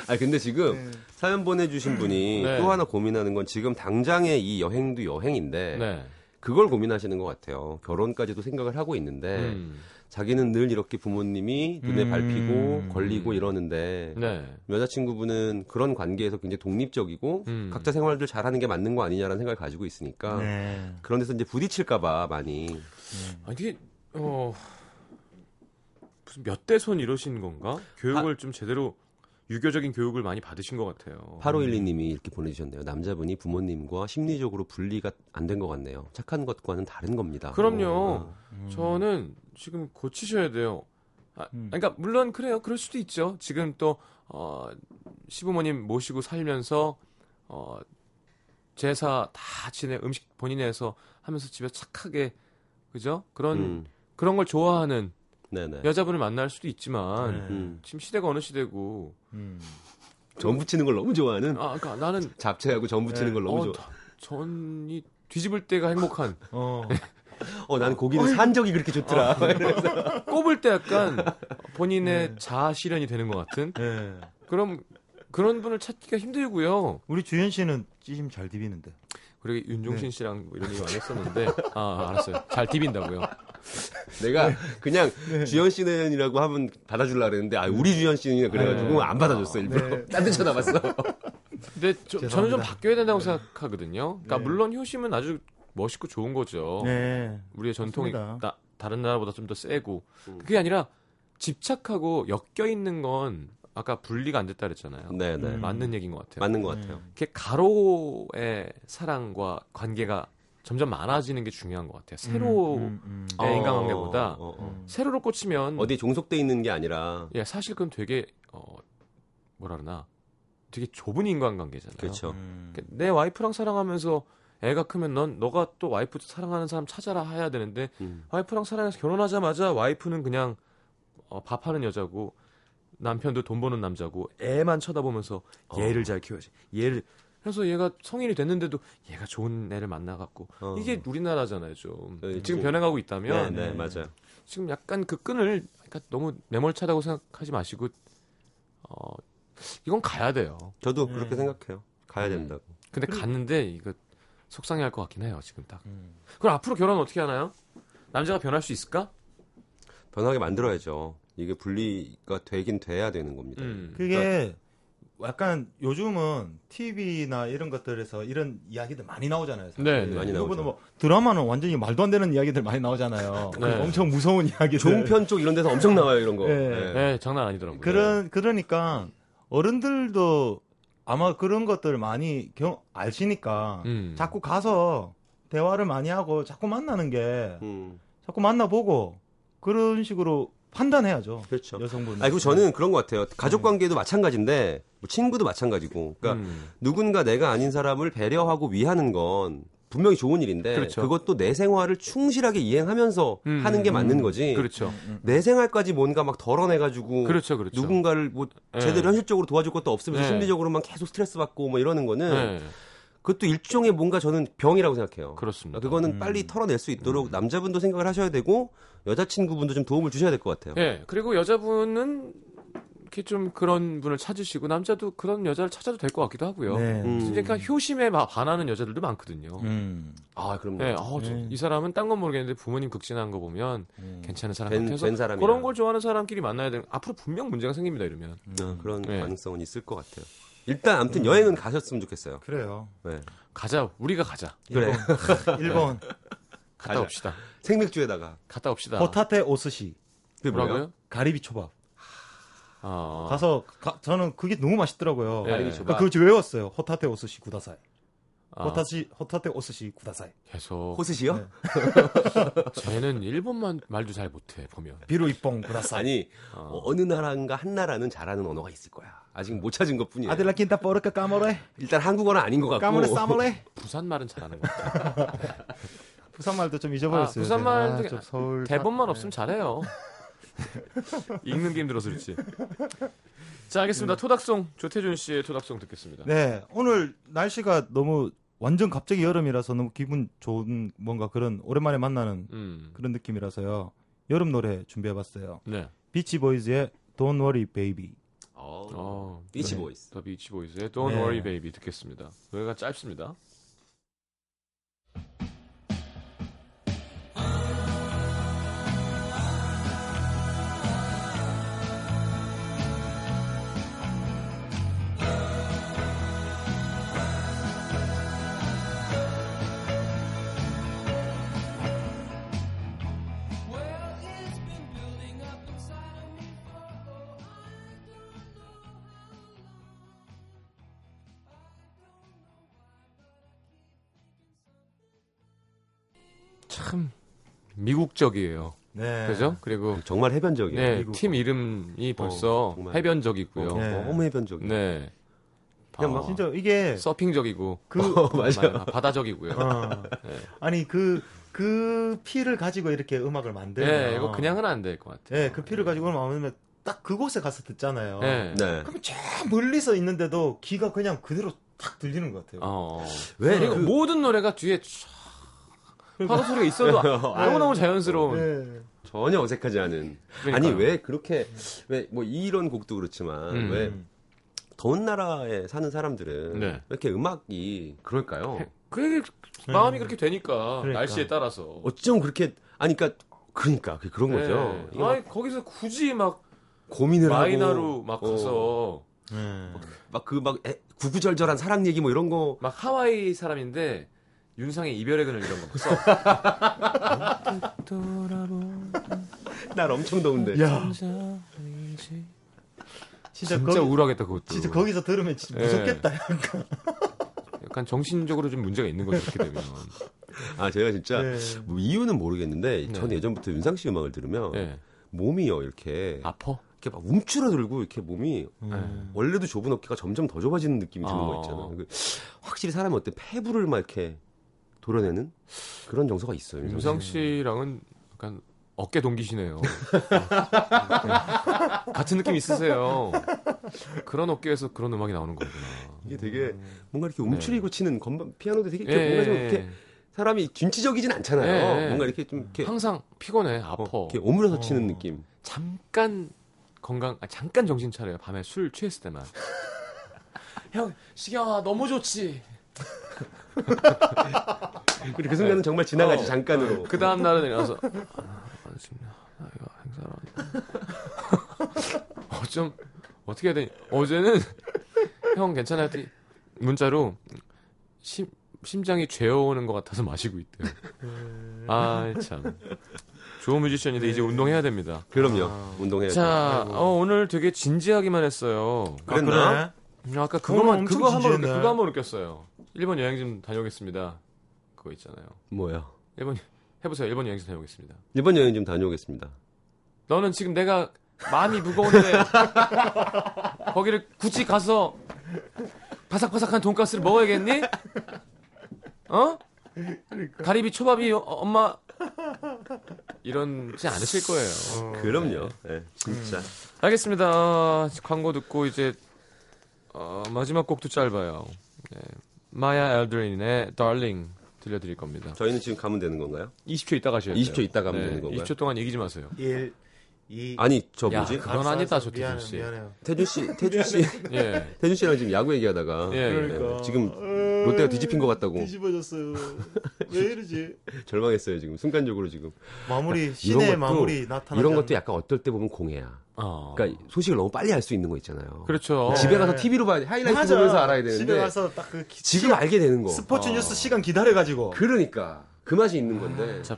아 근데 지금 사연 보내주신 분이 네. 또 하나 고민하는 건 지금 당장의 이 여행도 여행인데 네. 그걸 고민하시는 것 같아요. 결혼까지도 생각을 하고 있는데 음. 자기는 늘 이렇게 부모님이 눈에 음. 밟히고 걸리고 이러는데 네. 여자친구분은 그런 관계에서 굉장히 독립적이고 음. 각자 생활들 잘하는 게 맞는 거 아니냐라는 생각을 가지고 있으니까 네. 그런 데서 이제 부딪힐까봐 많이 아니 이게 어 무슨 몇 대 손 이러신 건가? 교육을 좀 제대로 유교적인 교육을 많이 받으신 것 같아요. 8512님이 이렇게 보내주셨네요. 남자분이 부모님과 심리적으로 분리가 안 된 것 같네요. 착한 것과는 다른 겁니다. 그럼요. 어, 저는 지금 고치셔야 돼요. 아, 음. 그러니까 물론 그래요. 그럴 수도 있죠. 지금 또 어, 시부모님 모시고 살면서 어, 제사 다 지내 음식 본인이 해서 하면서 집에 착하게 그죠? 그런 음, 그런 걸 좋아하는 네네. 여자분을 만날 수도 있지만 네. 음, 지금 시대가 어느 시대고 음. 전 부치는 걸 너무 좋아하는 아 그러니까 나는 잡채하고 전 부치는 네. 걸 너무 어, 좋아. 더- 전이 뒤집을 때가 행복한 어. 어, 난 고기는 산적이 그렇게 좋더라. 꼽을 때 약간 본인의 자아 실현이 되는 것 같은 예. 그럼 그런 분을 찾기가 힘들고요. 우리 주현 씨는 찌심 잘 디비는데. 그리고 네. 윤종신 씨랑 뭐 이런 얘기 많이 했었는데 아 알았어요. 잘 디빈다고요. 내가 그냥 네. 주현 씨는이라고 하면 받아줄라 그랬는데 아 우리 주현 씨는 그래가지고 안 받아줬어 일부러 네. 딴데 쳐다봤어. 근데 저, 저는 좀. 바뀌어야 된다고 생각하거든요. 그러니까 네. 물론 효심은 아주 멋있고 좋은 거죠. 네. 우리의 전통이. 다, 다른 나라보다 좀 더 세고 음. 그게 아니라 집착하고 엮여 있는 건 아까 분리가 안 됐다 그랬잖아요. 네네 음. 맞는 얘기인 것 같아요. 맞는 것 같아요. 이렇게 가로의 사랑과 관계가 점점 많아지는 게 중요한 것 같아요. 세로 음, 음, 음. 네, 인간관계보다 어, 어, 어. 음. 세로로 꽂히면 어디에 종속돼 있는 게 아니라 예 사실 그건 되게 어 뭐라 그러나 되게 좁은 인간관계잖아요. 그렇죠. 음. 그러니까 내 와이프랑 사랑하면서 애가 크면 넌 너가 또 와이프 사랑하는 사람 찾아라 해야 되는데 음. 와이프랑 사랑해서 결혼하자마자 와이프는 그냥 어, 밥하는 여자고 남편도 돈 버는 남자고 애만 쳐다보면서 어. 얘를 잘 키워야지 얘를 그래서 얘가 성인이 됐는데도 얘가 좋은 애를 만나갖고 어. 이게 우리나라잖아요 좀 네, 지금 뭐- 변해가고 네, 있다면 네, 맞아요. 지금 약간 그 끈을 그러니까 너무 매몰차다고 생각하지 마시고 어 이건 가야 돼요 저도 네. 그렇게 생각해요. 가야 음. 된다고. 근데 갔는데 이거 속상해할 것 같긴 해요 지금 딱 음. 그럼 앞으로 결혼 어떻게 하나요 남자가 변할 수 있을까 변하게 만들어야죠. 이게 분리가 되긴 돼야 되는 겁니다. 음. 그게 약간 요즘은 TV나 이런 것들에서 이런 이야기들 많이 나오잖아요. 사실. 네, 네. 많이 나오죠. 뭐 드라마는 완전히 말도 안 되는 이야기들 많이 나오잖아요. 네. 엄청 무서운 이야기들. 종편 쪽 이런 데서 엄청 나와요 이런 거. 네. 네. 네 장난 아니더라고요 그런 그러니까 어른들도 아마 그런 것들 많이 경, 아시니까 음. 자꾸 가서 대화를 많이 하고 자꾸 만나는 게 음, 자꾸 만나보고 그런 식으로 판단해야죠. 그렇죠. 여성분. 아, 그리고 저는 그런 것 같아요. 가족 관계도 마찬가지인데, 뭐 친구도 마찬가지고. 그러니까 음. 누군가 내가 아닌 사람을 배려하고 위하는 건 분명히 좋은 일인데, 그렇죠. 것도내 생활을 충실하게 이행하면서 음, 하는 게 음, 맞는 거지. 그렇죠 내 생활까지 뭔가 막 덜어내 가지고, 그렇죠 그렇죠 누군가를 뭐 네. 제대로 현실적으로 도와줄 것도 없으면서 네. 심리적으로만 계속 스트레스 받고 뭐 이러는 거는 네 그것도 일종의 뭔가 저는 병이라고 생각해요. 그렇습니다 그거는 빨리 털어낼 수 있도록 남자분도 생각을 하셔야 되고 여자친구분도 좀 도움을 주셔야 될 것 같아요. 예 그리고 여자분은 이렇게 좀 그런 분을 찾으시고 남자도 그런 여자를 찾아도 될 것 같기도 하고요 네. 음. 그러니까 효심에 막 반하는 여자들도 많거든요 음. 아, 그럼요. 네, 어, 저- 네. 이 사람은 딴 건 모르겠는데 부모님 극진한 거 보면 음. 괜찮은 사람 된, 같아서 된 사람이야. 그런 걸 좋아하는 사람끼리 만나야 되는 앞으로 분명 문제가 생깁니다 이러면 어, 그런 네. 가능성은 있을 것 같아요. 일단 아무튼 여행은 가셨으면 좋겠어요. 그래요. 네. 가자 우리가 가자 그래. 일본 갔다 가자. 옵시다 생맥주에다가 갔다 옵시다 호타테 오스시 그게 뭐예요? 뭐라고요? 가리비 초밥 아, 가서 가- 저는 그게 너무 맛있더라고요. 네. 가리비 그러니까 초밥. 그거 지금 외웠어요. 호타테 오스시 구다사이. 아, 호타시 호타테 오스시 구다사이. 계속 호스시요? 네. 쟤는 일본만 말도 잘 못해 보면 비루 이뽕 구다사이. 아니 어. 어, 느 나라인가 한 나라는 잘하는 언어가 있을 거야. 아직 못 찾은 것 뿐이에요. 아들라 킨타 포르카 까모레 일단 한국어는 아닌 것 같고. 까모레 싸모레. 부산 말은 잘하는 것 같아 부산 말도 좀 잊어버렸어요. 아, 부산 말도 아, 좀 서울 대본만 사- 없으면 잘해요 읽는 게 힘들어서 그렇지 자 알겠습니다 토닥송 조태준 씨의 토닥송 듣겠습니다 네, 오늘 날씨가 너무 완전 갑자기 여름이라서 너무 기분 좋은 뭔가 그런 오랜만에 만나는 음, 그런 느낌이라서요. 여름 노래 준비해봤어요. 네 비치 보이즈의 Don't Worry Baby. 어, 어, 비치 네. 보이스. 더 비치 보이즈의 Don't 네. Worry Baby 듣겠습니다. 노래가 짧습니다. 미국적이에요. 네. 그죠? 그리고 정말 해변적이에요. 네. 팀 이름이 벌써 정말. 해변적이고요. 어, 네. 너무 해변적이에요. 네. 그냥 막 어, 진짜 이게 서핑적이고 그 맞아. 바다적이고요. 어, 네. 아니 그그 피를 가지고 이렇게 음악을 만들면 네, 이거 그냥은 안 될 것 같아요. 네, 그 피를 가지고 음악을 만들면 딱 그곳에 가서 듣잖아요. 네. 네. 그럼 저 멀리서 있는데도 귀가 그냥 그대로 딱 들리는 것 같아요. 어. 왜 그리고 그- 모든 노래가 뒤에 쫙 파도 소리가 있어도 너무너무 자연스러운. 네. 전혀 어색하지 않은. 그러니까요. 아니 왜 그렇게 왜 뭐 이런 곡도 그렇지만 음. 왜 더운 나라에 사는 사람들은 네. 왜 이렇게 음악이 그럴까요? 그게 마음이 그렇게 되니까 그러니까. 날씨에 따라서. 어쩜 그렇게 아니 그러니까 그러니까 그게 그런 네. 거죠. 아니 거기서 굳이 막 고민을 마이너로 하고 막 어, 가서 네. 막그 막 구구절절한 사랑 얘기 뭐 이런 거 막 하와이 사람인데 윤상의 이별의 그늘 이런 거 써. 날 엄청 더운데. 야, 진짜, 진짜 거기, 우울하겠다 그것도. 진짜 거기서 들으면 진짜 네. 무섭겠다. 약간. 약간 정신적으로 좀 문제가 있는 거죠 그렇게 되면. 아 제가 진짜 네. 뭐 이유는 모르겠는데 네. 전 예전부터 윤상 씨 음악을 들으면 예. 몸이요 이렇게 아퍼. 이렇게 막 움츠러들고 이렇게 몸이 음. 원래도 좁은 어깨가 점점 더 좁아지는 느낌이 드는 아. 거 있잖아요. 그 확실히 사람이 어때 폐부를 막 이렇게 도려내는 그런 정서가 있어요. 윤상 씨. 씨랑은 약간 어깨 동기시네요. 같은 느낌 있으세요. 그런 어깨에서 그런 음악이 나오는 거구나. 이게 되게 뭔가 이렇게 움츠리고 치는 건반 피아노도 되게 이렇게 예, 뭔가 좀 예, 이렇게 사람이 진취적이진 않잖아요. 예, 예. 뭔가 이렇게 좀 이렇게, 항상 피곤해, 아파. 어, 이렇게 오므려서 어. 치는 느낌. 잠깐 건강, 아, 잠깐 정신 차려요. 밤에 술 취했을 때만. 형, 시경아, 너무 좋지. 그리고 그 순간은 정말 지나가지 어. 잠깐으로. 그 다음 날은 일어나서, 아, 아침이야. 나 이거 행사로 하니까. 어쩜, 어떻게 해야 되니? 어제는, 형 괜찮아요? 했더니 문자로, 심, 심장이 죄어오는 것 같아서 마시고 있대요. 아, 참. 좋은 뮤지션인데 이제 운동해야 됩니다. 그럼요. 운동해야죠. 자, 어, 오늘 되게 진지하기만 했어요. 그랬나? 그래? 아까 그거만 그거 한번. 그거 한번 웃겼어요. 일본 여행 좀 다녀오겠습니다. 그거 있잖아요. 뭐야? 일본 해보세요. 일본 여행 좀 다녀오겠습니다. 이번 여행 좀 다녀오겠습니다. 너는 지금 내가 마음이 무거운데 거기를 굳이 가서 바삭바삭한 돈가스를 먹어야겠니? 어? 가리비 초밥이 어, 엄마 이런지 않으실 거예요. 그럼요. 예, 진짜. 알겠습니다. 광고 듣고 이제 어, 마지막 곡도 짧아요. 네. 마야 엘드린의 Darling 들려드릴 겁니다. 저희는 지금 가면 되는 건가요? 20초 있다 가셔야 돼요. 20초 있다 가면 되는 건가요? 20초 동안 얘기 좀 하세요. 1, 2. 아니, 저 야, 뭐지? 그건 아니다, 조태준 씨. 미안해요. 태준 씨, 태준 씨, 예. 태준 씨랑 지금 야구 얘기하다가 예, 네, 그러니까. 지금 롯데가 뒤집힌 것 같다고 뒤집어졌어요. 왜 이러지? 절망했어요 지금 순간적으로 지금. 마무리, 것도- 마무리 나타나지 이런 것도? 약간 어떨 때 보면 공해야. 어. 그러니까 소식을 너무 빨리 알 수 있는 거 있잖아요. 그렇죠. 네. 집에 가서 TV로 봐야 하이라이트 맞아. 보면서 알아야 되는데 집에 가서 딱 그 지금 알게 되는 거. 스포츠 어. 뉴스 시간 기다려 가지고. 그러니까 그 맛이 있는 건데. 자,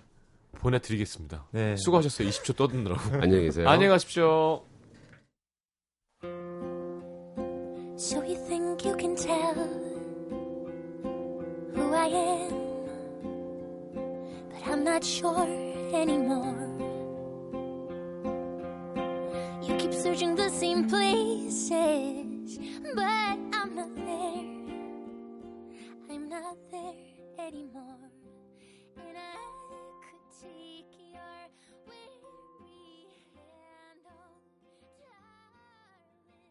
보내드리겠습니다. 네. 수고하셨어요. 20초 떠드느라고. 안녕히 계세요. 안녕히 가십시오. So you think you can tell who I am, but I'm not sure anymore. You keep searching the same places, but I'm not there. I'm not there anymore, and I could take your